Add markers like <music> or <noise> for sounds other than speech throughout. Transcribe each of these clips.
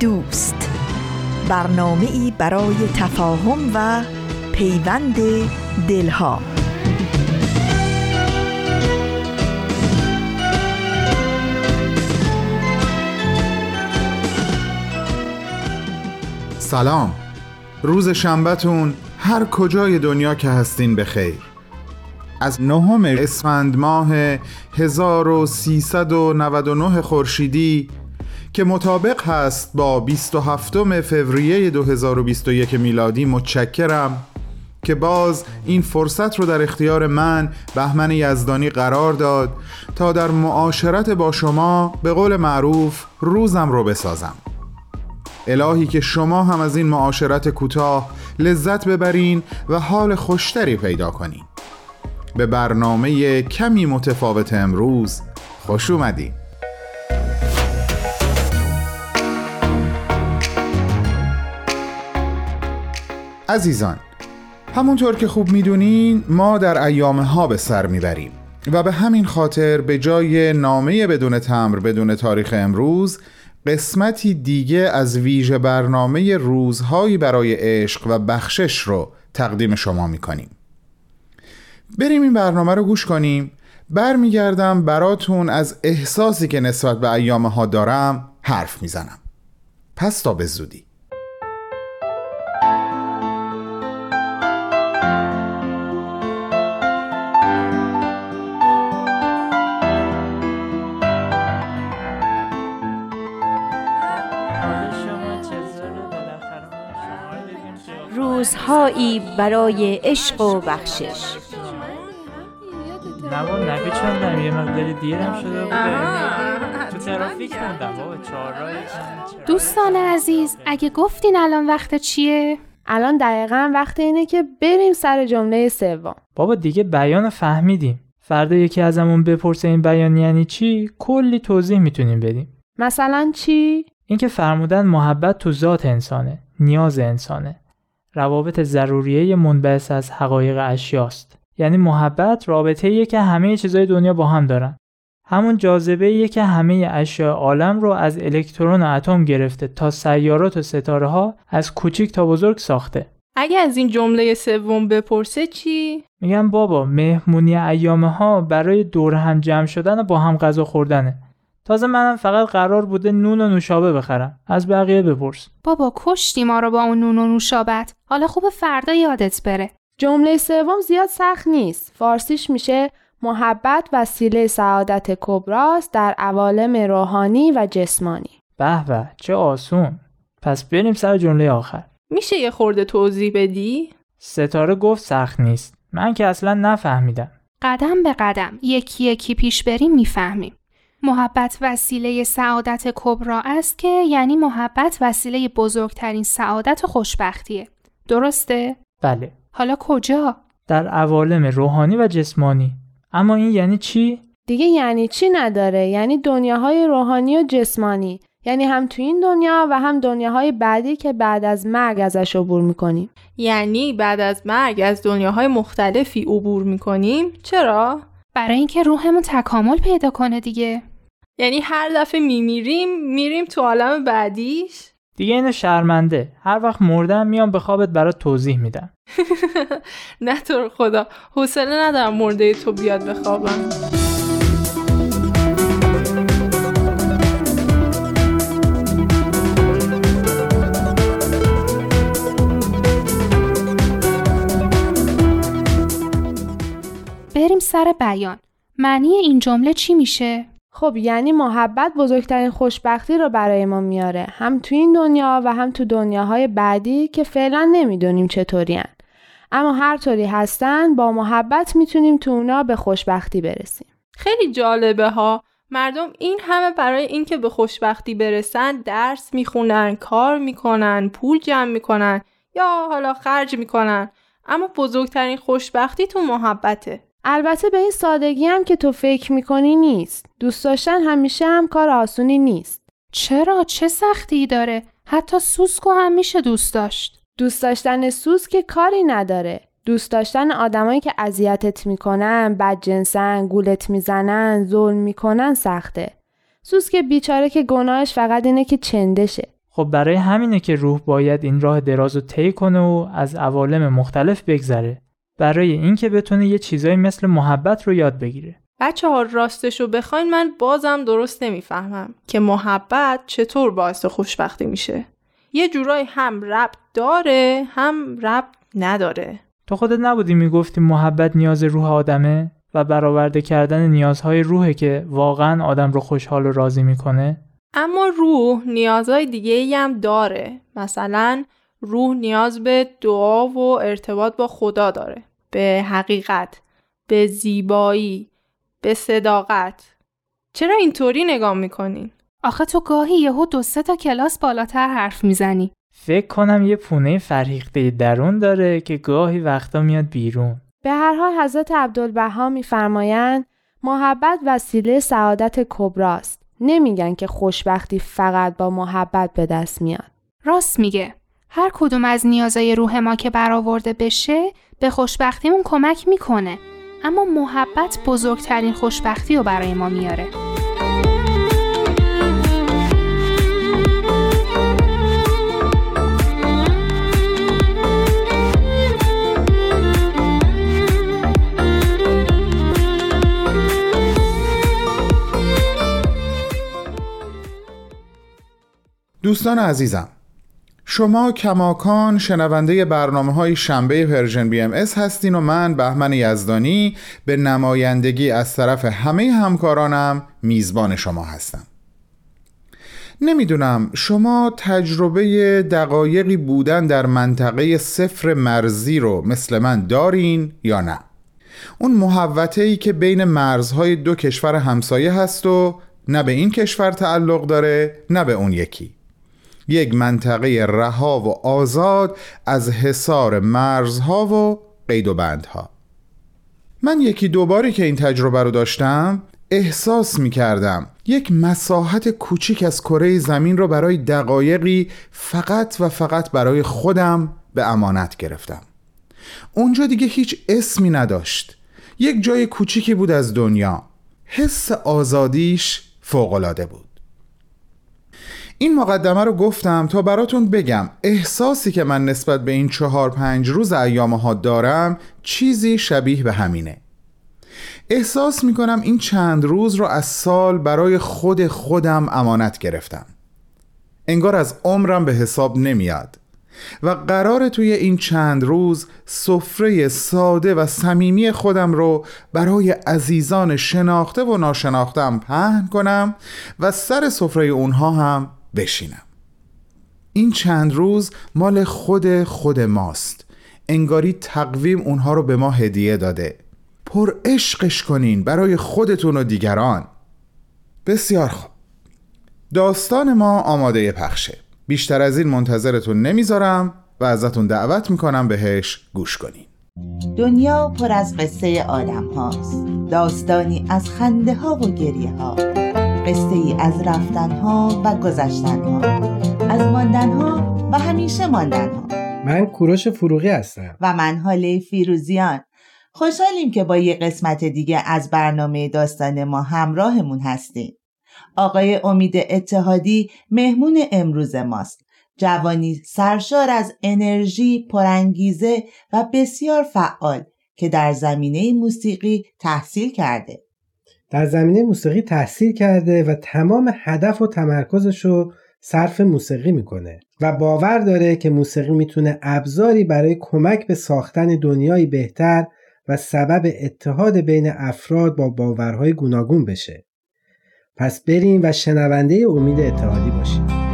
دوست. برنامه ای برای تفاهم و پیوند دلها. سلام. روز شنبهتون هر کجای دنیا که هستین بخیر از نهم اسفند ماه 1399 خورشیدی که مطابق هست با 27 فوریه 2021 میلادی متشکرم که باز این فرصت رو در اختیار من بهمن یزدانی قرار داد تا در معاشرت با شما به قول معروف روزم رو بسازم. الهی که شما هم از این معاشرت کوتاه لذت ببرین و حال خوشتری پیدا کنین. به برنامه کمی متفاوت امروز خوش اومدین. عزیزان همونطور که خوب می‌دونین ما در ایام ها به سر می‌بریم و به همین خاطر به جای نامه بدون تمر بدون تاریخ امروز قسمتی دیگه از ویژه برنامه روزهایی برای عشق و بخشش رو تقدیم شما می‌کنیم. بریم این برنامه رو گوش کنیم. برمیگردم براتون از احساسی که نسبت به ایام ها دارم حرف می‌زنم. پس تا به زودی. روزهایی برای عشق و بخشش. نه نبی چندم یه مقداری دیرم شده بوده. تو ترافیک دوستان عزیز اگه گفتین الان وقت چیه؟ الان دقیقا وقت اینه که بریم سر جمله سوم. بابا دیگه بیان فهمیدیم. فردا یکی ازمون بپرسه این بیان یعنی چی کلی توضیح می‌تونیم بدیم. مثلا چی؟ اینکه فرمودن محبت تو ذات انسانه نیاز انسانه. روابط ضروریه منبعث از حقایق اشیاست. یعنی محبت رابطه ایه که همه چیزای دنیا با هم دارن. همون جاذبه ایه که همه اشیاء عالم رو از الکترون و اتم گرفته تا سیارات و ستاره ها از کوچیک تا بزرگ ساخته. اگه از این جمله سوم بپرسه چی؟ میگم بابا مهمونی ایامه ها برای دور هم جمع شدن و با هم غذا خوردنه. تازه منم فقط قرار بوده نون و نوشابه بخرم. از بقیه بپرس. بابا کشتی ما رو با اون نون و نوشابت. حالا خوب فردا یادت بره. جمله سوم زیاد سخت نیست. فارسیش میشه محبت وسیله سعادت کبراست در عوالم روحانی و جسمانی. به به چه آسون. پس بریم سر جمله آخر. میشه یه خورده توضیح بدی؟ ستاره گفت سخت نیست. من که اصلا نفهمیدم. قدم به قدم یکی یکی پیش بریم می‌فهمیم. محبت وسیله سعادت کبرا است که یعنی محبت وسیله بزرگترین سعادت و خوشبختیه. درسته؟ بله. حالا کجا؟ در عوالم روحانی و جسمانی. اما این یعنی چی؟ دیگه یعنی چی نداره؟ یعنی دنیاهای روحانی و جسمانی. یعنی هم تو این دنیا و هم دنیاهای بعدی که بعد از مرگ ازش عبور می‌کنیم. یعنی بعد از مرگ از دنیاهای مختلفی عبور می‌کنیم؟ چرا؟ برای اینکه روحمون تکامل پیدا کنه دیگه یعنی هر دفعه میمیریم میریم تو عالم بعدیش دیگه اینو شرمنده. هر وقت مردم میام به خوابت برات توضیح میدم <laughs> نه تو خدا. حوصله ندارم مرده تو بیاد بخوابم بریم سر بیان. معنی این جمله چی میشه؟ خب یعنی محبت بزرگترین خوشبختی رو برای ما میاره. هم تو این دنیا و هم تو دنیاهای بعدی که فعلا نمی‌دونیم چطوری اما هر طوری هستن با محبت می‌تونیم تو اونا به خوشبختی برسیم. خیلی جالبه ها. مردم این همه برای اینکه به خوشبختی برسن درس می‌خونن، کار می‌کنن، پول جمع می‌کنن یا حالا خرج می‌کنن. اما بزرگترین خوشبختی تو محبته. البته به این سادگی هم که تو فکر می‌کنی نیست. دوست داشتن همیشه هم کار آسونی نیست. چرا چه سختی داره؟ حتی سوسکو هم میشه دوست داشت. دوست داشتن سوسک کاری نداره. دوست داشتن آدمایی که اذیتت می‌کنن، بدجنسن، گولت می‌زنن، ظلم می‌کنن سخته. سوسک بیچاره که گناهش فقط اینه که چندشه. خب برای همینه که روح باید این راه دراز رو طی کنه و از عوالم مختلف بگذره. برای اینکه بتونه یه چیزایی مثل محبت رو یاد بگیره. بچه ها راستش رو بخواین من بازم درست نمی‌فهمم که محبت چطور باعث خوشبختی میشه. یه جورایی هم رب داره هم رب نداره. تو خودت نبودی می‌گفتی محبت نیاز روح آدمه و برآورده کردن نیازهای روحه که واقعا آدم رو خوشحال و راضی می‌کنه؟ اما روح نیازهای دیگه هم داره. مثلا روح نیاز به دعا و ارتباط با خدا داره. به حقیقت، به زیبایی، به صداقت. چرا اینطوری نگاه می‌کنین؟ آخه تو گاهی یهو دو سه تا کلاس بالاتر حرف می‌زنی. فکر کنم یه پونه فرهیخته درون داره که گاهی وقتا میاد بیرون. به هر حال حضرت عبدالبها میفرمایند محبت وسیله سعادت کبراست. نمیگن که خوشبختی فقط با محبت به دست میاد. راست میگه. هر کدوم از نیازهای روح ما که برآورده بشه به خوشبختیمون کمک می‌کنه. اما محبت بزرگترین خوشبختی رو برای ما میاره. دوستان عزیزم شما کماکان شنونده برنامه های شنبه Persian BMS هستین و من بهمن یزدانی به نمایندگی از طرف همه همکارانم میزبان شما هستم. نمی‌دونم شما تجربه دقایقی بودن در منطقه صفر مرزی رو مثل من دارین یا نه؟ اون محوطه ای که بین مرزهای دو کشور همسایه هست و نه به این کشور تعلق داره نه به اون یکی. یک منطقه رها و آزاد از حصار مرزها و قید و بندها. من یکی دوباری که این تجربه رو داشتم احساس می کردم یک مساحت کوچیک از کره زمین رو برای دقایقی فقط و فقط برای خودم به امانت گرفتم. اونجا دیگه هیچ اسمی نداشت. یک جای کوچیکی بود از دنیا. حس آزادیش فوقالعاده بود. این مقدمه رو گفتم تا براتون بگم. احساسی که من نسبت به این چهار پنج روز ایام ها دارم چیزی شبیه به همینه. احساس می‌کنم این چند روز رو از سال برای خود خودم امانت گرفتم. انگار از عمرم به حساب نمیاد. و قرار توی این چند روز سفره ساده و صمیمی خودم رو برای عزیزان شناخته و ناشناختم پهن کنم و سر سفره اونها هم بشینم. این چند روز مال خود خود ماست. انگاری تقویم اونها رو به ما هدیه داده. پر عشقش کنین برای خودتون و دیگران. بسیار خوب. داستان ما آماده پخشه. بیشتر از این منتظرتون نمی‌ذارم و ازتون دعوت می‌کنم بهش گوش کنین. دنیا پر از قصه آدم هاست داستانی از خنده ها و گریه ها قصه ای از رفتن ها و گذشتن ها از ماندن ها و همیشه ماندن ها من کوروش فروغی هستم. و من حاله فیروزیان. خوشحالیم که با یه قسمت دیگه از برنامه داستان ما همراهمون هستیم. آقای امید اتحادی مهمون امروز ماست. جوانی سرشار از انرژی پرانگیزه و بسیار فعال که در زمینه موسیقی تحصیل کرده. در زمینه موسیقی تحصیل کرده و تمام هدف و تمرکزش رو صرف موسیقی می‌کنه و باور داره که موسیقی می‌تونه ابزاری برای کمک به ساختن دنیایی بهتر و سبب اتحاد بین افراد با باورهای گوناگون بشه. پس بریم و شنونده امید اتحادی باشیم.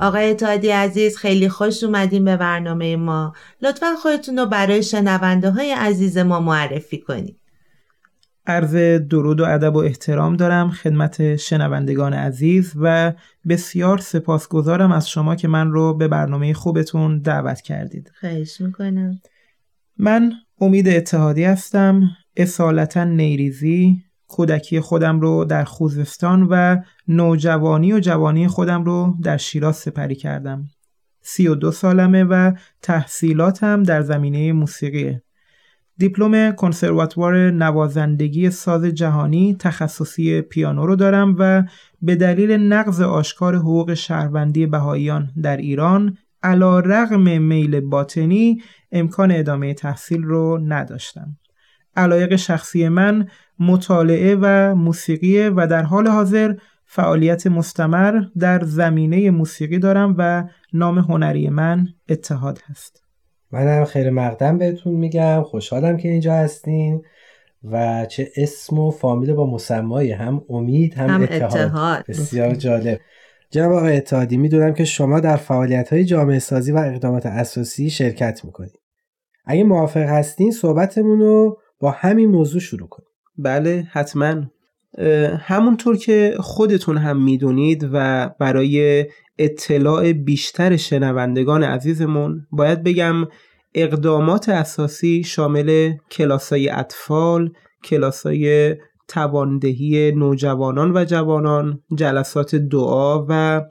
آقای اتحادی عزیز خیلی خوش اومدیم به برنامه ما. لطفا خودتون رو برای شنونده های عزیز ما معرفی کنید عرض درود و ادب و احترام دارم خدمت شنوندگان عزیز و بسیار سپاسگزارم از شما که من رو به برنامه خوبتون دعوت کردید. خواهش می‌کنم. من امید اتحادی هستم اصالتا نیریزی کودکی خودم رو در خوزستان و نوجوانی و جوانی خودم رو در شیراز سپری کردم سی و دو سالمه و تحصیلاتم در زمینه موسیقیه دیپلم کنسرواتوار نوازندگی ساز جهانی تخصصی پیانو رو دارم و به دلیل نقض آشکار حقوق شهروندی بهاییان در ایران علا رغم میل باطنی امکان ادامه تحصیل رو نداشتم. علایق شخصی من مطالعه و موسیقی و در حال حاضر فعالیت مستمر در زمینه موسیقی دارم و نام هنری من اتحاد هست. منم خیر مقدم بهتون میگم خوشحالم که اینجا هستین و چه اسم و فامیل با مسمایی هم امید هم, هم اتحاد. اتحاد. بسیار جالب جناب آقای اتحادی می‌دونم که شما در فعالیت های جامعه سازی و اقدامات اساسی شرکت می‌کنید اگه موافق هستین صحبتمون رو با همین موضوع شروع کنیم بله حتما. همونطور که خودتون هم می‌دونید و برای اطلاع بیشتر شنوندگان عزیزمون باید بگم اقدامات اساسی شامل کلاسای اطفال، کلاسای تواندهی نوجوانان و جوانان، جلسات دعا و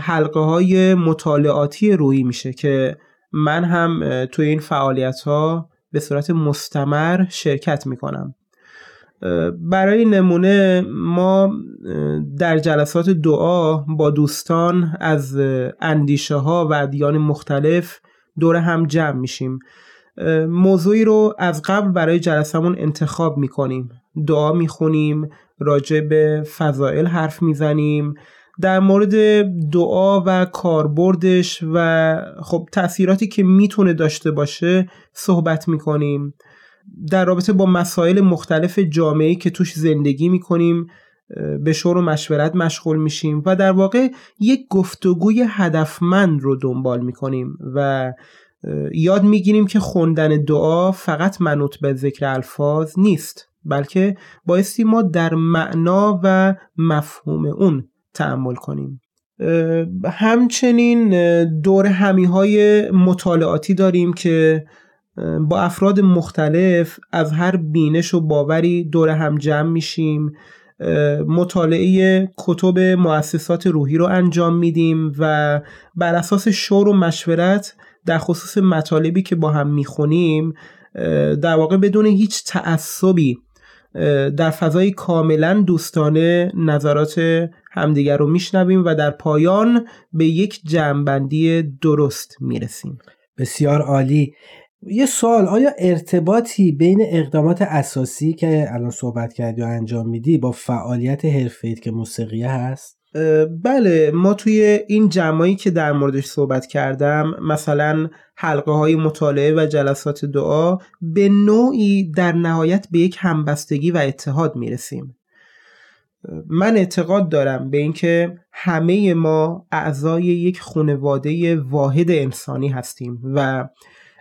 حلقه های مطالعاتی روی میشه که من هم توی این فعالیت ها به صورت مستمر شرکت می‌کنم. برای نمونه ما در جلسات دعا با دوستان از اندیشه ها و ادیان مختلف دور هم جمع میشیم. موضوعی رو از قبل برای جلسمون انتخاب می‌کنیم. دعا می‌خونیم راجع به فضائل حرف می‌زنیم. در مورد دعا و کاربردش و خب تاثیراتی که می‌تونه داشته باشه صحبت می‌کنیم. در رابطه با مسائل مختلف جامعه که توش زندگی می‌کنیم به شور و مشورت مشغول میشیم و در واقع یک گفتگوی هدفمند رو دنبال می‌کنیم و یاد می‌گیریم که خوندن دعا فقط منوط به ذکر الفاظ نیست بلکه بایستی ما در معنا و مفهوم اون تعمل کنیم. همچنین دور همی های مطالعاتی داریم که با افراد مختلف از هر بینش و باوری دور هم جمع میشیم. مطالعه کتب مؤسسات روحی رو انجام میدیم و بر اساس شور و مشورت در خصوص مطالبی که با هم می‌خونیم در واقع بدون هیچ تعصبی در فضای کاملا دوستانه نظرات همدیگر رو میشنویم و در پایان به یک جمعبندی درست می‌رسیم. بسیار عالی. یه سوال آیا ارتباطی بین اقدامات اساسی که الان صحبت کردی و انجام میدی با فعالیت حرفه‌ایت که موسیقیه هست؟ بله ما توی این جمعایی که در موردش صحبت کردم مثلا حلقه های مطالعه و جلسات دعا به نوعی در نهایت به یک همبستگی و اتحاد می‌رسیم من اعتقاد دارم به اینکه همه ما اعضای یک خانواده واحد انسانی هستیم و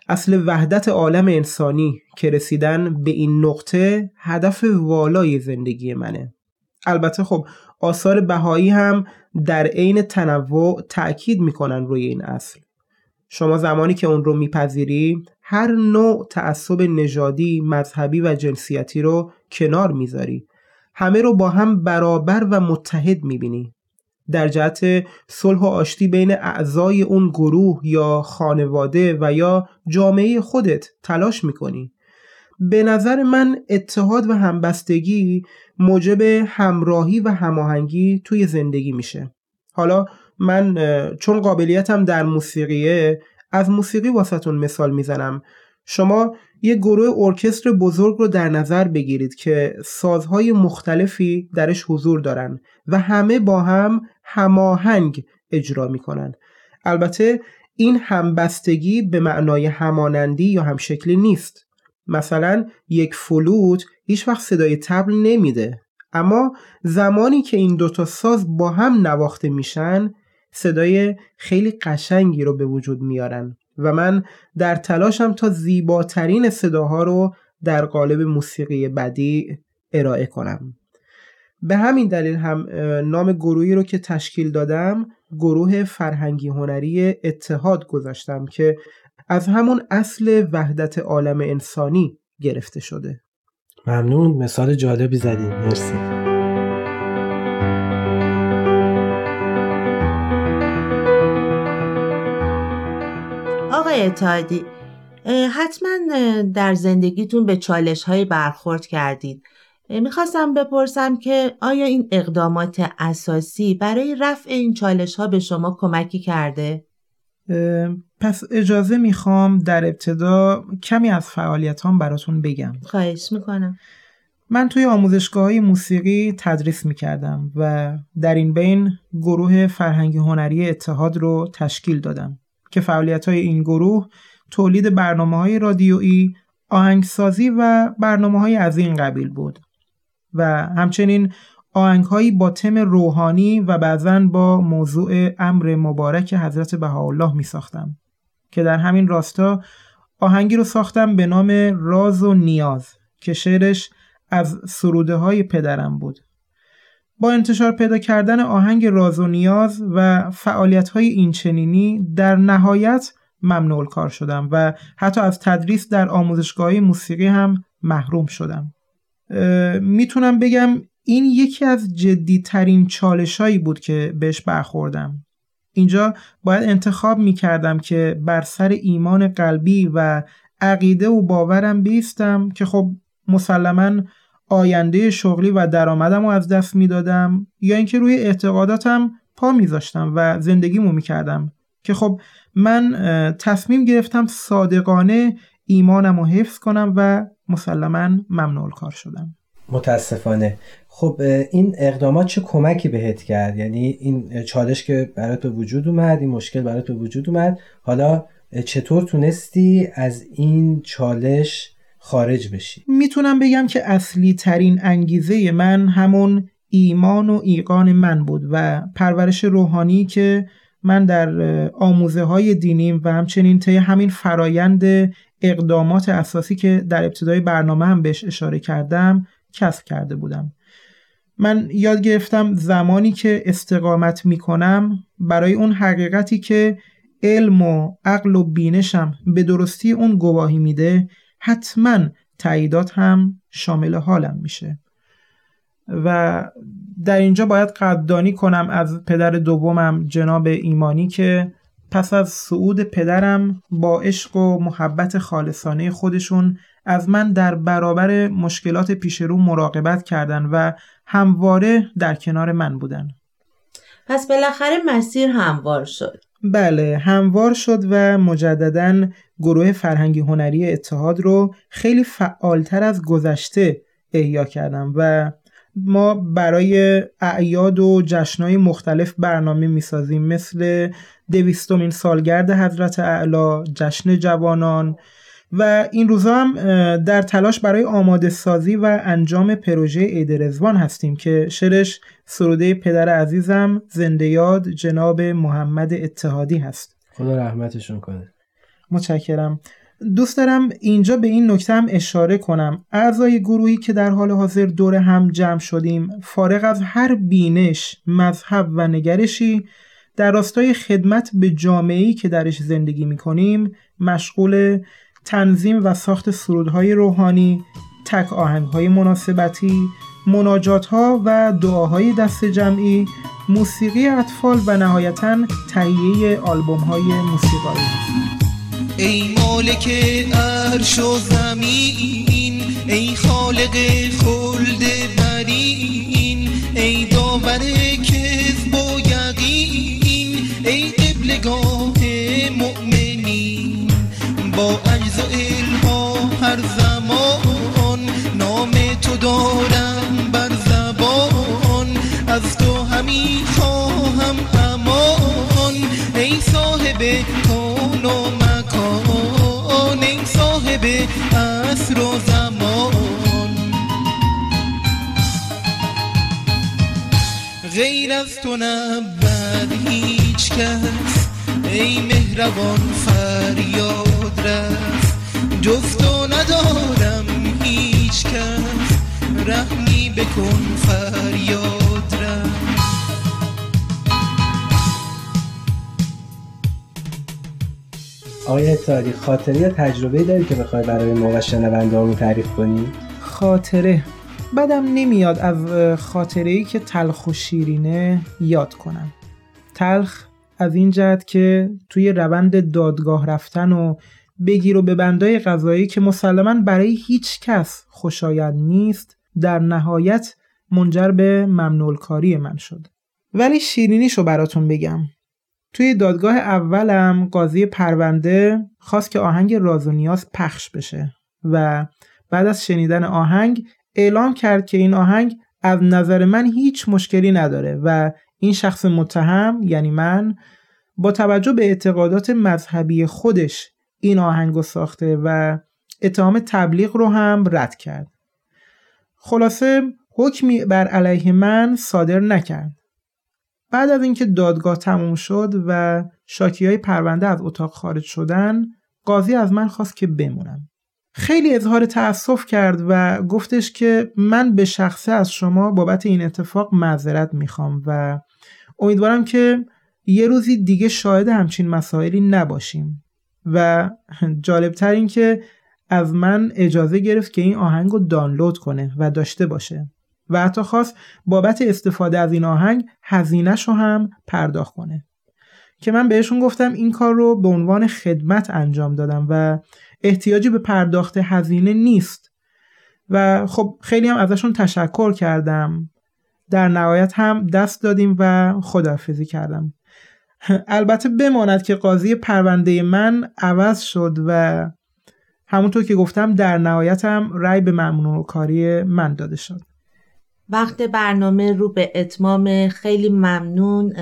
اصل وحدت عالم انسانی که رسیدن به این نقطه هدف والای زندگی منه. البته خب آثار بهایی هم در عین تنوع تأکید می‌کنن روی این اصل. شما زمانی که اون رو میپذیری هر نوع تعصب نژادی، مذهبی و جنسیتی رو کنار می‌ذاری. همه رو با هم برابر و متحد می‌بینی. در جهت صلح و آشتی بین اعضای اون گروه یا خانواده و یا جامعه خودت تلاش می‌کنی. به نظر من اتحاد و همبستگی موجب همراهی و هماهنگی توی زندگی میشه. حالا من چون قابلیتم در موسیقیه از موسیقی واسهتون مثال می‌زنم. شما یه گروه ارکستر بزرگ رو در نظر بگیرید که سازهای مختلفی درش حضور دارن و همه با هم هماهنگ اجرا می‌کنن. البته این همبستگی به معنای همانندی یا همشکلی نیست. مثلا یک فلوت هیچ وقت صدای تبل نمیده اما زمانی که این دوتا ساز با هم نواخته میشن صدای خیلی قشنگی رو به وجود میارن. و من در تلاشم تا زیباترین صداها رو در قالب موسیقی بدی ارائه کنم. به همین دلیل هم نام گروهی رو که تشکیل دادم گروه فرهنگی هنری اتحاد گذاشتم که از همون اصل وحدت عالم انسانی گرفته شده. ممنون. مثال جالبی زدیم مرسی. آقای اتحادی. حتما در زندگیتون به چالش های برخورد کردید. می‌خواستم بپرسم که آیا این اقدامات اساسی برای رفع این چالش ها به شما کمکی کرده؟ پس اجازه می‌خوام در ابتدا کمی از فعالیت هم براتون بگم. خواهش می‌کنم. من توی آموزشگاه های موسیقی تدریس می‌کردم و در این بین گروه فرهنگی هنری اتحاد رو تشکیل دادم. که فعالیت های این گروه تولید برنامه های رادیویی آهنگسازی و برنامه های از این قبیل بود و همچنین آهنگهایی با تم روحانی و بعضا با موضوع امر مبارک حضرت بهاءالله می ساختم که در همین راستا آهنگی رو ساختم به نام راز و نیاز که شعرش از سروده های پدرم بود. با انتشار پیدا کردن آهنگ راز و نیاز و فعالیت های اینچنینی در نهایت ممنوع کار شدم و حتی از تدریس در آموزشگاه موسیقی هم محروم شدم. می‌تونم بگم این یکی از جدیترین چالشایی بود که بهش برخوردم. اینجا باید انتخاب می‌کردم که بر سر ایمان قلبی و عقیده و باورم بیستم که خب مسلما آینده شغلی و درآمدم رو از دست می‌دادم یا اینکه روی اعتقاداتم پا میذاشتم و زندگیمو می‌کردم. که خب من تصمیم گرفتم صادقانه ایمانم رو حفظ کنم و مسلما ممنوع کار شدم. متاسفانه. خب این اقدامات چه کمکی بهت کرد؟ یعنی این چالش که برات به وجود اومد این مشکل برات به وجود اومد حالا چطور تونستی از این چالش خارج بشی. می‌تونم بگم که اصلی ترین انگیزه من همون ایمان و ایقان من بود و پرورش روحانی که من در آموزه های دینیم و همچنین طی همین فرایند اقدامات اساسی که در ابتدای برنامه هم بهش اشاره کردم کسب کرده بودم. من یاد گرفتم زمانی که استقامت می‌کنم برای اون حقیقتی که علم و عقل و بینشم به درستی اون گواهی میده حتما تاییدات هم شامل حالم میشه. و در اینجا باید قدردانی کنم از پدر دومم جناب ایمانی که پس از صعود پدرم با عشق و محبت خالصانه خودشون از من در برابر مشکلات پیش رو مراقبت کردن و همواره در کنار من بودن. پس بالاخره مسیر هموار شد. بله هموار شد و مجددا گروه فرهنگی هنری اتحاد رو خیلی فعالتر از گذشته احیا کردم و ما برای اعیاد و جشنهای مختلف برنامه می‌سازیم مثل دویستمین سالگرد حضرت اعلا جشن جوانان و این روزا هم در تلاش برای آماده سازی و انجام پروژه عید رزوان هستیم که شرش سروده پدر عزیزم زنده یاد جناب محمد اتحادی هست. خدا رحمتشون کنه. متشکرم. دوست دارم اینجا به این نکته هم اشاره کنم. اعضای گروهی که در حال حاضر دور هم جمع شدیم فارغ از هر بینش مذهب و نگرشی در راستای خدمت به جامعه‌ای که درش زندگی می‌کنیم مشغول تنظیم و ساخت سرودهای روحانی تک آهنگهای مناسبتی مناجاتها و دعاهای دست جمعی موسیقی اطفال و نهایتا تهیه آلبومهای موسیقایی. ای مالک عرش و زمین ای خالق خلد صاحب کون و مکان ای صاحب عصر و زمان. غیر از تو نبود هیچ کس ای مهربان فریاد رس. جز تو ندارم هیچ کس رحمی بکن فریاد آقای تاری خاطری یا تجربه داری که بخوای برای ما و شنونده تعریف کنی؟ خاطره. بدم نمیاد از خاطره ای که تلخ و شیرینه یاد کنم. تلخ از این جهت که توی روند دادگاه رفتن و بگیر و به بندای غذایی که مسلما برای هیچ کس خوشایند نیست در نهایت منجر به ممنول کاری من شد. ولی شیرینیشو براتون بگم. توی دادگاه اولم قاضی پرونده خواست که آهنگ راز و نیاز پخش بشه و بعد از شنیدن آهنگ اعلام کرد که این آهنگ از نظر من هیچ مشکلی نداره و این شخص متهم یعنی من با توجه به اعتقادات مذهبی خودش این آهنگ ساخته و اتهام تبلیغ رو هم رد کرد. خلاصه حکمی بر علیه من صادر نکرد. بعد از اینکه دادگاه تموم شد و شاکی های پرونده از اتاق خارج شدن قاضی از من خواست که بمونم. خیلی اظهار تأسف کرد و گفتش که من به شخصه از شما بابت این اتفاق معذرت می‌خوام و امیدوارم که یه روزی دیگه شاهد همچین مسائلی نباشیم. و جالبتر این که از من اجازه گرفت که این آهنگ رو دانلود کنه و داشته باشه. و حتی خواست بابت استفاده از این آهنگ هزینهش رو هم پرداخت کنه. که من بهشون گفتم این کار رو به عنوان خدمت انجام دادم و احتیاجی به پرداخت هزینه نیست. و خب خیلی هم ازشون تشکر کردم. در نهایت هم دست دادیم و خدافزی کردم. البته بماند که قاضی پرونده من عوض شد و همونطور که گفتم در نهایت هم رأی به ممنوع کاری من داده شد. وقت برنامه رو به اتمام خیلی ممنون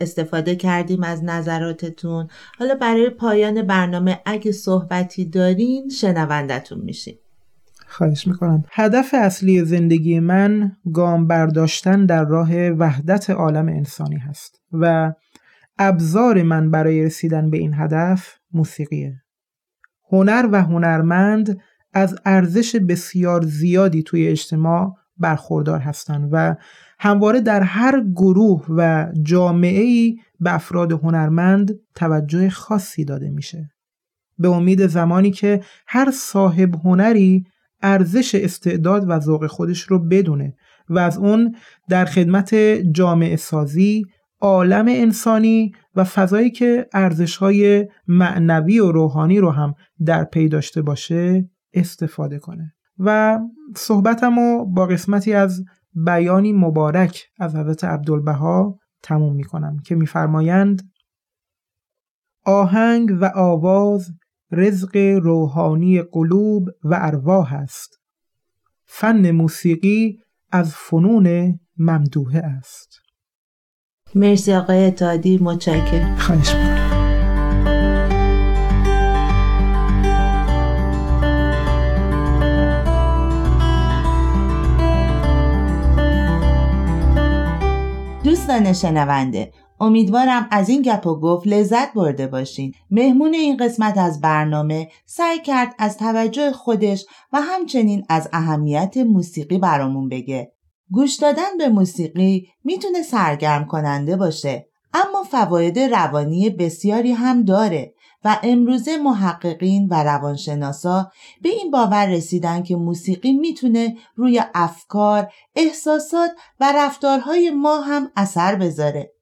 استفاده کردیم از نظراتتون. حالا برای پایان برنامه اگه صحبتی دارین شنوندتون میشیم. خواهش می‌کنم. هدف اصلی زندگی من گام برداشتن در راه وحدت عالم انسانی هست و ابزار من برای رسیدن به این هدف موسیقیه. هنر و هنرمند از ارزش بسیار زیادی توی اجتماع برخوردار هستند و همواره در هر گروه و جامعه ای به افراد هنرمند توجه خاصی داده میشه. به امید زمانی که هر صاحب هنری ارزش استعداد و ذوق خودش رو بدونه و از اون در خدمت جامعه سازی عالم انسانی و فضایی که ارزشهای معنوی و روحانی رو هم در پی داشته باشه استفاده کنه. و صحبتم رو با قسمتی از بیانی مبارک از حضرت عبدالبها تموم می کنم که میفرمایند آهنگ و آواز رزق روحانی قلوب و ارواح است. فن موسیقی از فنون ممدوحه است. مرسی آقای اتحادی متشکرم. خواهش دوستان شنونده. امیدوارم از این گپ و گفت لذت برده باشین. مهمون این قسمت از برنامه سعی کرد از توجه خودش و همچنین از اهمیت موسیقی برامون بگه. گوش دادن به موسیقی می‌تونه سرگرم کننده باشه. اما فواید روانی بسیاری هم داره و امروزه محققین و روانشناسا به این باور رسیدن که موسیقی می‌تونه روی افکار، احساسات و رفتارهای ما هم اثر بذاره.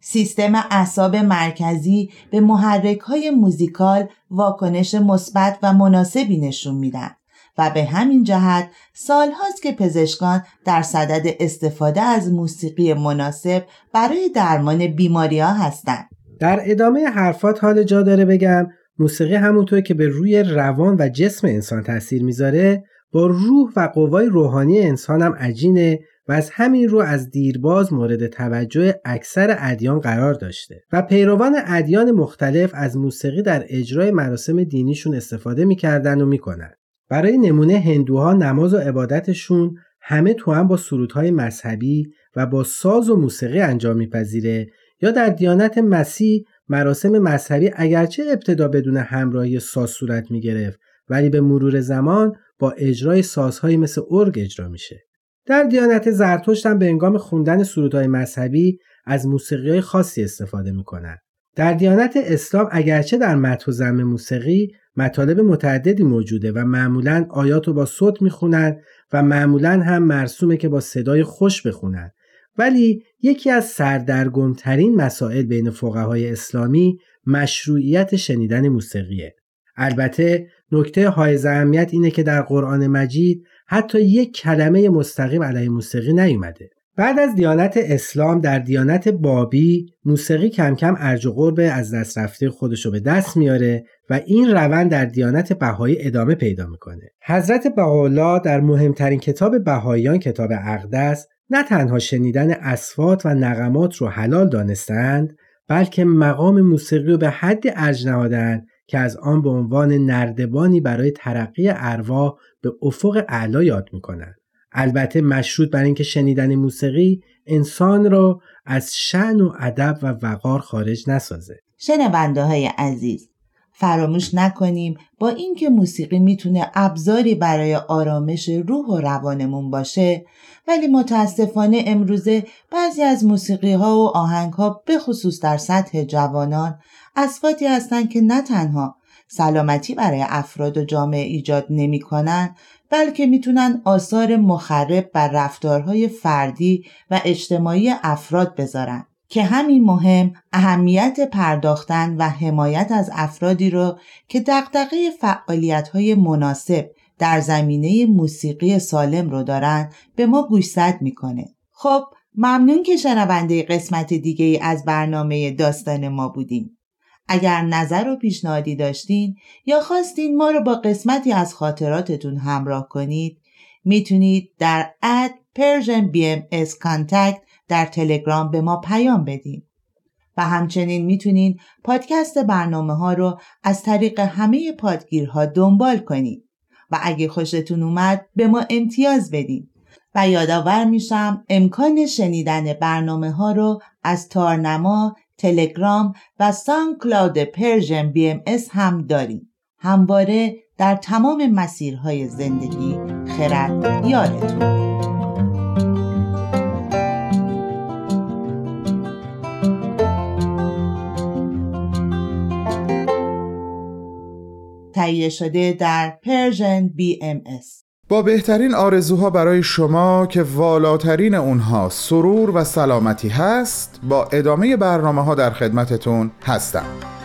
سیستم اعصاب مرکزی به محرک های موزیکال واکنش مثبت و مناسبی نشون میدن و به همین جهت سالهاست که پزشکان در صدد استفاده از موسیقی مناسب برای درمان بیماری ها هستند. در ادامه حرفات حال جا داره بگم موسیقی همونطور که به روی روان و جسم انسان تاثیر می‌ذاره با روح و قوای روحانی انسان هم عجینه و از همین رو از دیرباز مورد توجه اکثر ادیان قرار داشته و پیروان ادیان مختلف از موسیقی در اجرای مراسم دینیشون استفاده می‌کردن و می‌کنن برای نمونه هندوها نماز و عبادتشون همه تو هم با سرودهای مذهبی و با ساز و موسیقی انجام میپذیره یا در دیانت مسیح مراسم مذهبی اگرچه ابتدا بدون همراهی ساز صورت می‌گرفت ولی به مرور زمان با اجرای سازهایی مثل ارگ اجرا میشه. در دیانت زرتشت هم به انگام خوندن سرودهای مذهبی از موسیقی خاصی استفاده می‌کنن. در دیانت اسلام اگرچه در متن و زم موسیقی مطالب متعددی موجوده و معمولا آیات رو با صوت می‌خونن و معمولا هم مرسومه که با صدای خوش بخونن. ولی یکی از سردرگمترین مسائل بین فقهای اسلامی مشروعیت شنیدن موسیقیه. البته نکته های اهمیت اینه که در قرآن مجید حتی یک کلمه مستقیم علیه موسیقی نیومده. بعد از دیانت اسلام در دیانت بابی موسیقی کم کم ارج و قرب از دست رفته خودشو به دست میاره و این روند در دیانت بهایی ادامه پیدا می‌کنه. حضرت بهاءالله در مهمترین کتاب بهاییان کتاب اقدس نه تنها شنیدن اسفات و نغمات رو حلال دانستند بلکه مقام موسیقی رو به حد ارج نهادند که از آن به عنوان نردبانی برای ترقی ارواح به افق اعلا یاد می‌کنند. البته مشروط بر اینکه شنیدن موسیقی انسان را از شعن و ادب و وقار خارج نسازه. شنونده های عزیز فراموش نکنیم با اینکه موسیقی می‌تونه ابزاری برای آرامش روح و روانمون باشه ولی متاسفانه امروزه بعضی از موسیقی ها و آهنگ ها به خصوص در سطح جوانان اسفاتی هستند که نه تنها سلامتی برای افراد و جامعه ایجاد نمی بلکه می‌تونن آثار مخرب بر رفتارهای فردی و اجتماعی افراد بذارن که همین مهم اهمیت پرداختن و حمایت از افرادی رو که دقدقه فعالیت های مناسب در زمینه موسیقی سالم رو دارن به ما گوشزد می‌کنه. خب ممنون که شنونده قسمت دیگه از برنامه داستان ما بودیم. اگر نظر و پیشنهادی داشتین یا خواستین ما رو با قسمتی از خاطراتتون همراه کنید می‌تونید در اد Persian BMS Contact در تلگرام به ما پیام بدین. و همچنین می‌تونین پادکست برنامه ها رو از طریق همه پادگیرها دنبال کنید و اگه خوشتون اومد به ما امتیاز بدین. و یادآور میشم امکان شنیدن برنامه ها رو از تارنما تلگرام و SoundCloud Persian BMS هم داریم. همواره در تمام مسیرهای زندگی خرد یارتون تهیه شده در پرژن BMS با بهترین آرزوها برای شما که والاترین اونها سرور و سلامتی هست با ادامه برنامه ها در خدمتتون هستم.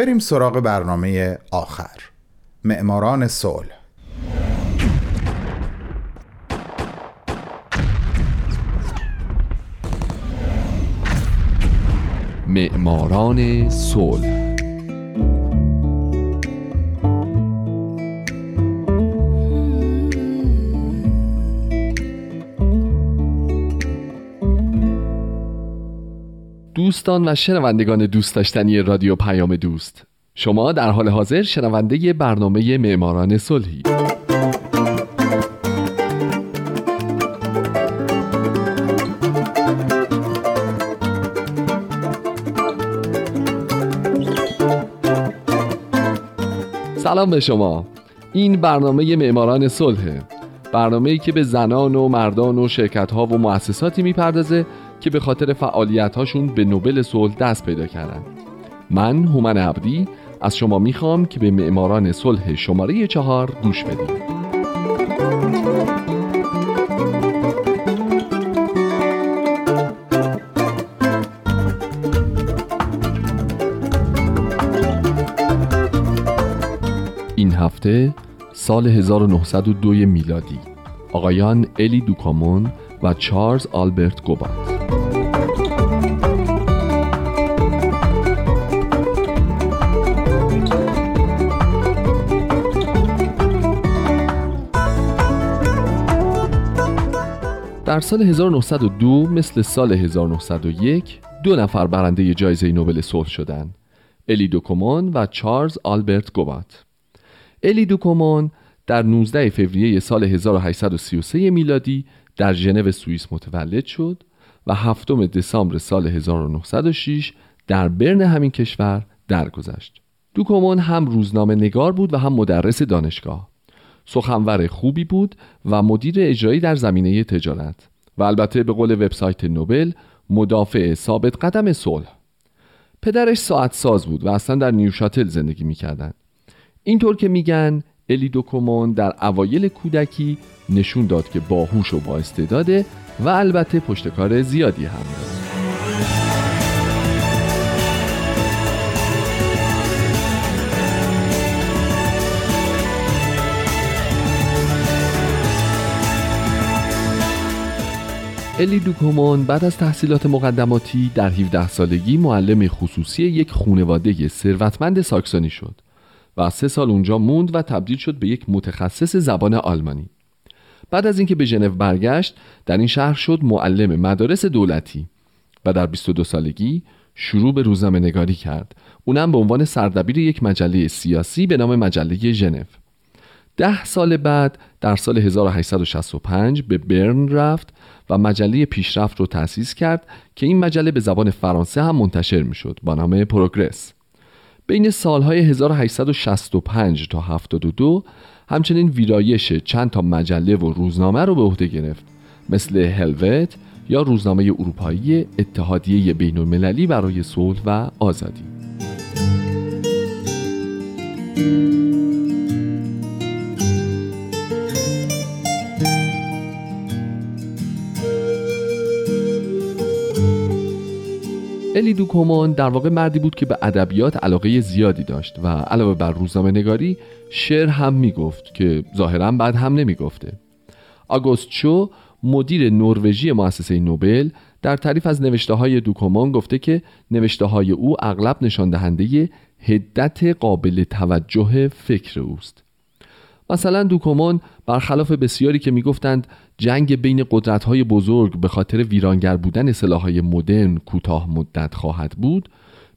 بریم سراغ برنامه آخر. معماران صلح. معماران صلح. دوستان و شنوندگان دوست داشتنی رادیو پیام دوست. شما در حال حاضر شنونده برنامه معماران صلحی. سلام به شما. این برنامه معماران صلحه برنامه‌ای که به زنان و مردان و شرکت‌ها و مؤسساتی می‌پردازه که به خاطر فعالیت‌هاشون به نوبل صلح دست پیدا کردن. من هومن عبدی از شما می‌خوام که به معماران صلح شماره چهار گوش بدید این هفته سال 1902 میلادی آقایان الی دوکامون و چارلز آلبرت گوبات در سال 1902 مثل سال 1901 دو نفر برنده جایزه نوبل صلح شدند الی دوکومون و چارلز آلبرت گوبات الی دوکومون در 19 فوریه سال 1833 میلادی در ژنو سوئیس متولد شد و هفتم دسامبر سال 1906 در برن همین کشور درگذشت. دوکومون هم روزنامه نگار بود و هم مدرس دانشگاه. سخنور خوبی بود و مدیر اجرایی در زمینه تجارت و البته به قول وبسایت نوبل مدافع ثابت قدم صلح. پدرش ساعت ساز بود و اصلا در نیوشاتل زندگی می‌کردند. اینطور که میگن الی دوکومون در اوایل کودکی نشون داد که باهوش و با استعداده و البته پشتکار زیادی هم داره الی دوکومون بعد از تحصیلات مقدماتی در 17 سالگی معلم خصوصی یک خانواده ثروتمند ساکسونی شد و سه سال اونجا موند و تبدیل شد به یک متخصص زبان آلمانی. بعد از اینکه به ژنو برگشت در این شهر شد معلم مدارس دولتی و در 22 سالگی شروع به روزنامه نگاری کرد. اونم به عنوان سردبیر یک مجله سیاسی به نام مجله ژنو. ده سال بعد در سال 1865 به برن رفت و مجله پیشرفت رو تأسیس کرد که این مجله به زبان فرانسه هم منتشر می شد با نام پروگرس. بین سالهای 1865 تا 72 همچنین ویرایش چند تا مجله و روزنامه رو به عهده گرفت مثل هلوت یا روزنامه اروپایی اتحادیه بین المللی برای صلح و آزادی. الی دوکومان در واقع مردی بود که به ادبیات علاقه زیادی داشت و علاوه بر روزنامه نگاری شعر هم می‌گفت که ظاهرا بعد هم نمی‌گفته. آگوست چو مدیر نروژی مؤسسه نوبل در تعریف از نوشته های دوکومان گفته که نوشته های او اغلب نشان دهنده هدت قابل توجه فکر اوست. مثلا دوکومان برخلاف بسیاری که می‌گفتند جنگ بین قدرت‌های بزرگ به خاطر ویرانگر بودن سلاح‌های مدرن کوتاه مدت خواهد بود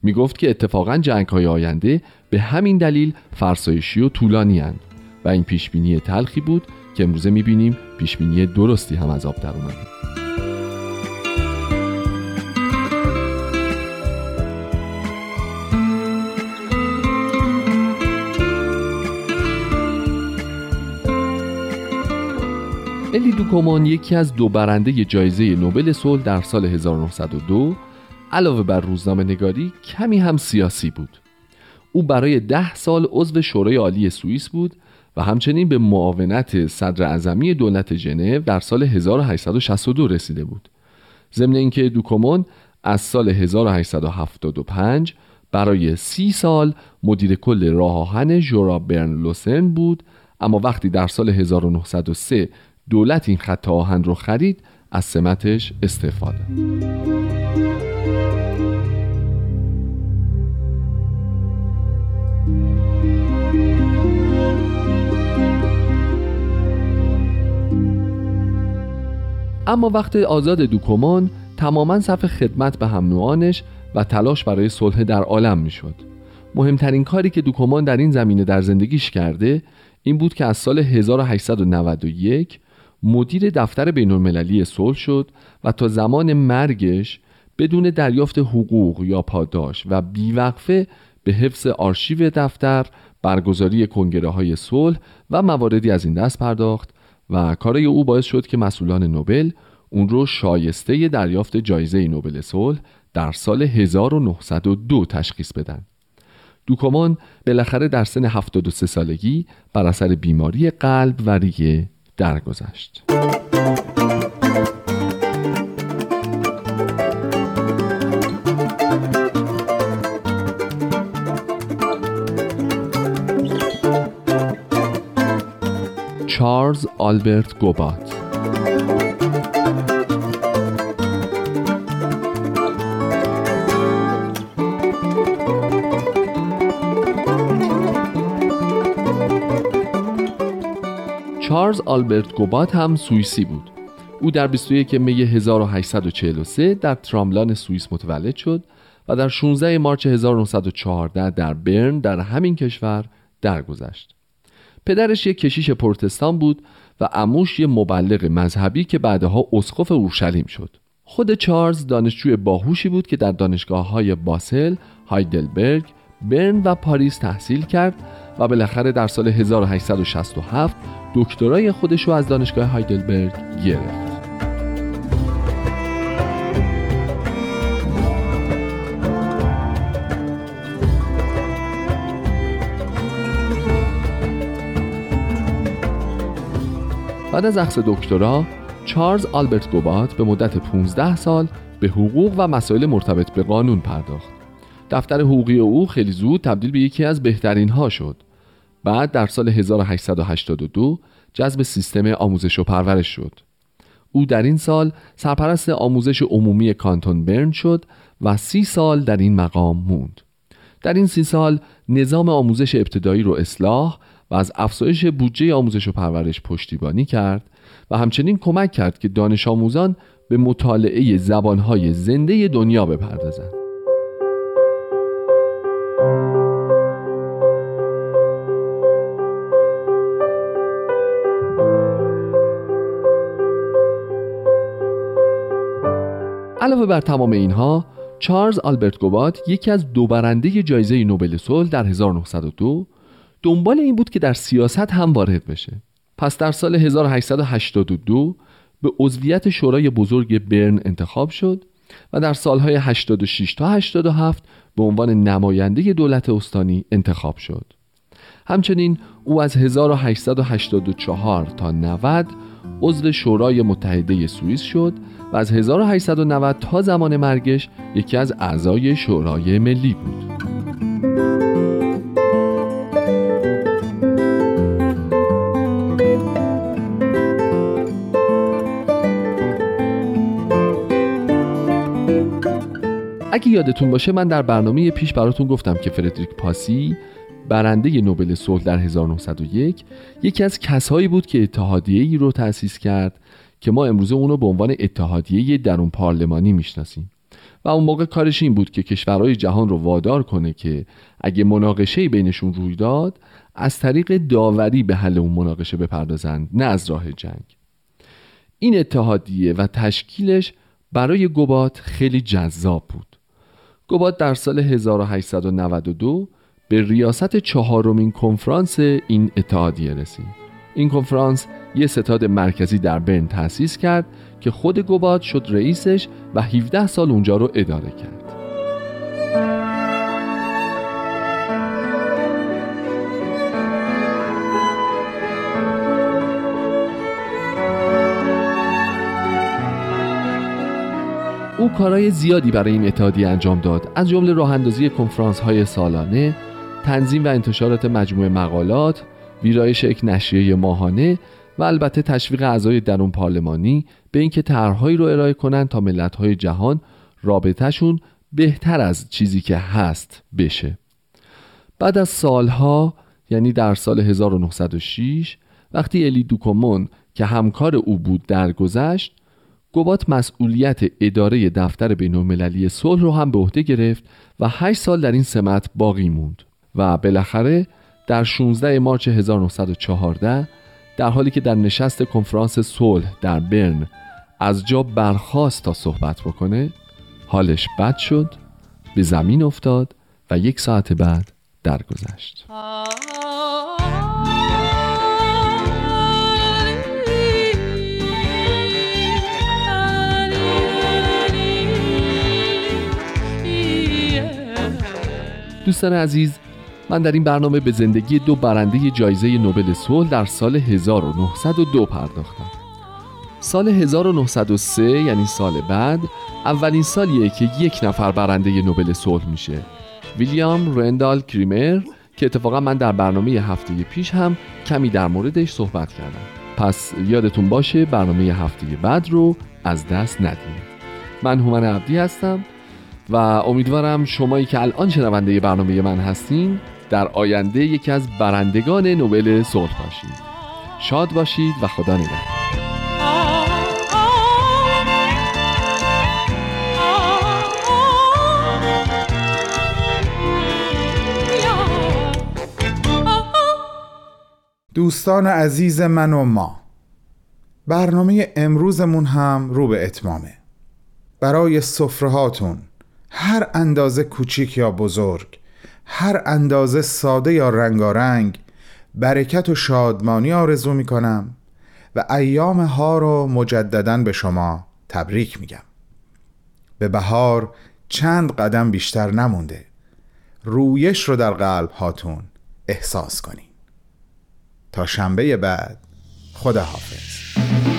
می‌گفت که اتفاقا جنگ‌های آینده به همین دلیل فرسایشی و طولانی هند و این پیشبینی تلخی بود که امروزه می‌بینیم پیشبینی درستی هم از آب در اومده. الی دوکومان یکی از دو برنده جایزه نوبل صلح در سال 1902 علاوه بر روزنامه نگاری کمی هم سیاسی بود. او برای ده سال عضو شورای عالی سوئیس بود و همچنین به معاونت صدر اعظمی دولت ژنو در سال 1862 رسیده بود. ضمن اینکه دوکومون از سال 1875 برای سی سال مدیر کل راه آهن ژورا برن لوسرن بود اما وقتی در سال 1903 دولت این خط آهن رو خرید از سمتش استفاده اما وقت آزاد دوکومان تماما صف خدمت به هم نوعانش و تلاش برای صلح در عالم می‌شد. مهمترین کاری که دوکومان در این زمینه در زندگیش کرده این بود که از سال 1891 مدیر دفتر بین المللی صلح شد و تا زمان مرگش بدون دریافت حقوق یا پاداش و بیوقفه به حفظ آرشیو دفتر برگزاری کنگره های صلح و مواردی از این دست پرداخت و کارای او باعث شد که مسئولان نوبل اون رو شایسته دریافت جایزه نوبل صلح در سال 1902 تشخیص بدن. دوکومان بالاخره در سن 73 سالگی بر اثر بیماری قلب و ریه درگذشت. چارلز آلبرت گوبات چارلز آلبرت گوبات هم سوئیسی بود او در 21 می 1843 در تراملان سوئیس متولد شد و در 16 مارچ 1914 در برن در همین کشور درگذشت. پدرش یک کشیش پروتستان بود و اموش یک مبلغ مذهبی که بعدها اسقف اورشلیم شد. خود چارلز دانشجوی باهوشی بود که در دانشگاه های باسل، هایدلبرگ، برن و پاریس تحصیل کرد و بالاخره در سال 1867 دکترای خودش رو از دانشگاه هایدلبرگ گرفت. بعد از اخذ دکترا چارلز آلبرت گوبات به مدت 15 سال به حقوق و مسائل مرتبط به قانون پرداخت. دفتر حقوقی او خیلی زود تبدیل به یکی از بهترین ها شد. بعد در سال 1882 جذب سیستم آموزش و پرورش شد. او در این سال سرپرست آموزش عمومی کانتون برن شد و سی سال در این مقام موند. در این سی سال نظام آموزش ابتدایی رو اصلاح و از افزایش بودجه آموزش و پرورش پشتیبانی کرد و همچنین کمک کرد که دانش آموزان به مطالعه زبانهای زنده دنیا بپردازند. علاوه بر تمام اینها چارلز آلبرت گوبات یکی از دو برنده جایزه نوبل صلح در 1902 دنبال این بود که در سیاست هم وارد بشه. پس در سال 1882 به عضویت شورای بزرگ برن انتخاب شد و در سالهای 86 تا 87 به عنوان نماینده دولت استانی انتخاب شد. همچنین او از 1884 تا 90 عضو شورای متحده سوئیس شد و از 1890 تا زمان مرگش یکی از اعضای شورای ملی بود. اگه یادتون باشه من در برنامه پیش براتون گفتم که فردریک پاسی برنده نوبل صلح در 1901 یکی از کسایی بود که اتحادیه ای رو تأسیس کرد که ما امروزه اونو به عنوان اتحادیه درون پارلمانی می‌شناسیم. و اون موقع کارش این بود که کشورهای جهان رو وادار کنه که اگه مناقشه بینشون روی داد از طریق داوری به حل اون مناقشه بپردازند نه از راه جنگ. این اتحادیه و تشکیلش برای گوبات خیلی جذاب بود. گوبات در سال 1892 به ریاست چهارمین کنفرانس این اتحادیه رسید. این کنفرانس یه ستاد مرکزی در برن تأسیس کرد که خود گوبات شد رئیسش و 17 سال اونجا رو اداره کرد. او کارهای زیادی برای این اتحادیه انجام داد. از جمله راه اندازی کنفرانس های سالانه تنظیم و انتشارات مجموعه مقالات ویرایش یک نشریه ماهانه و البته تشویق اعضای درون پارلمانی به اینکه طرحهایی رو ارائه کنند تا ملت‌های جهان رابطهشون بهتر از چیزی که هست بشه. بعد از سالها یعنی در سال 1906 وقتی الی دوکومون که همکار او بود درگذشت گوبات مسئولیت اداره دفتر بین المللی صلح رو هم به عهده گرفت و 8 سال در این سمت باقی موند. و بالاخره در 16 مارچ 1914 در حالی که در نشست کنفرانس صلح در برن از جا برخواست تا صحبت بکنه حالش بد شد به زمین افتاد و یک ساعت بعد درگذشت. دوستان عزیز من در این برنامه به زندگی دو برنده جایزه نوبل صلح در سال 1902 پرداختم. سال 1903 یعنی سال بعد اولین سالیه که یک نفر برنده نوبل صلح میشه. ویلیام رندال کریمر که اتفاقا من در برنامه هفته پیش هم کمی در موردش صحبت کردم. پس یادتون باشه برنامه هفته بعد رو از دست ندید من هومن عبدی هستم و امیدوارم شمایی که الان شنونده برنامه من هستین در آینده یکی از برندگان نوبل صلح باشید. شاد باشید و خدا نگهدار. دوستان عزیز من و ما برنامه امروزمون هم رو به اتمامه. برای صفرهاتون هر اندازه کوچیک یا بزرگ هر اندازه ساده یا رنگارنگ برکت و شادمانی آرزو می کنم و ایام ها رو مجددا به شما تبریک میگم. به بهار چند قدم بیشتر نمونده. رویش رو در قلب هاتون احساس کنین. تا شنبه بعد خدا حافظ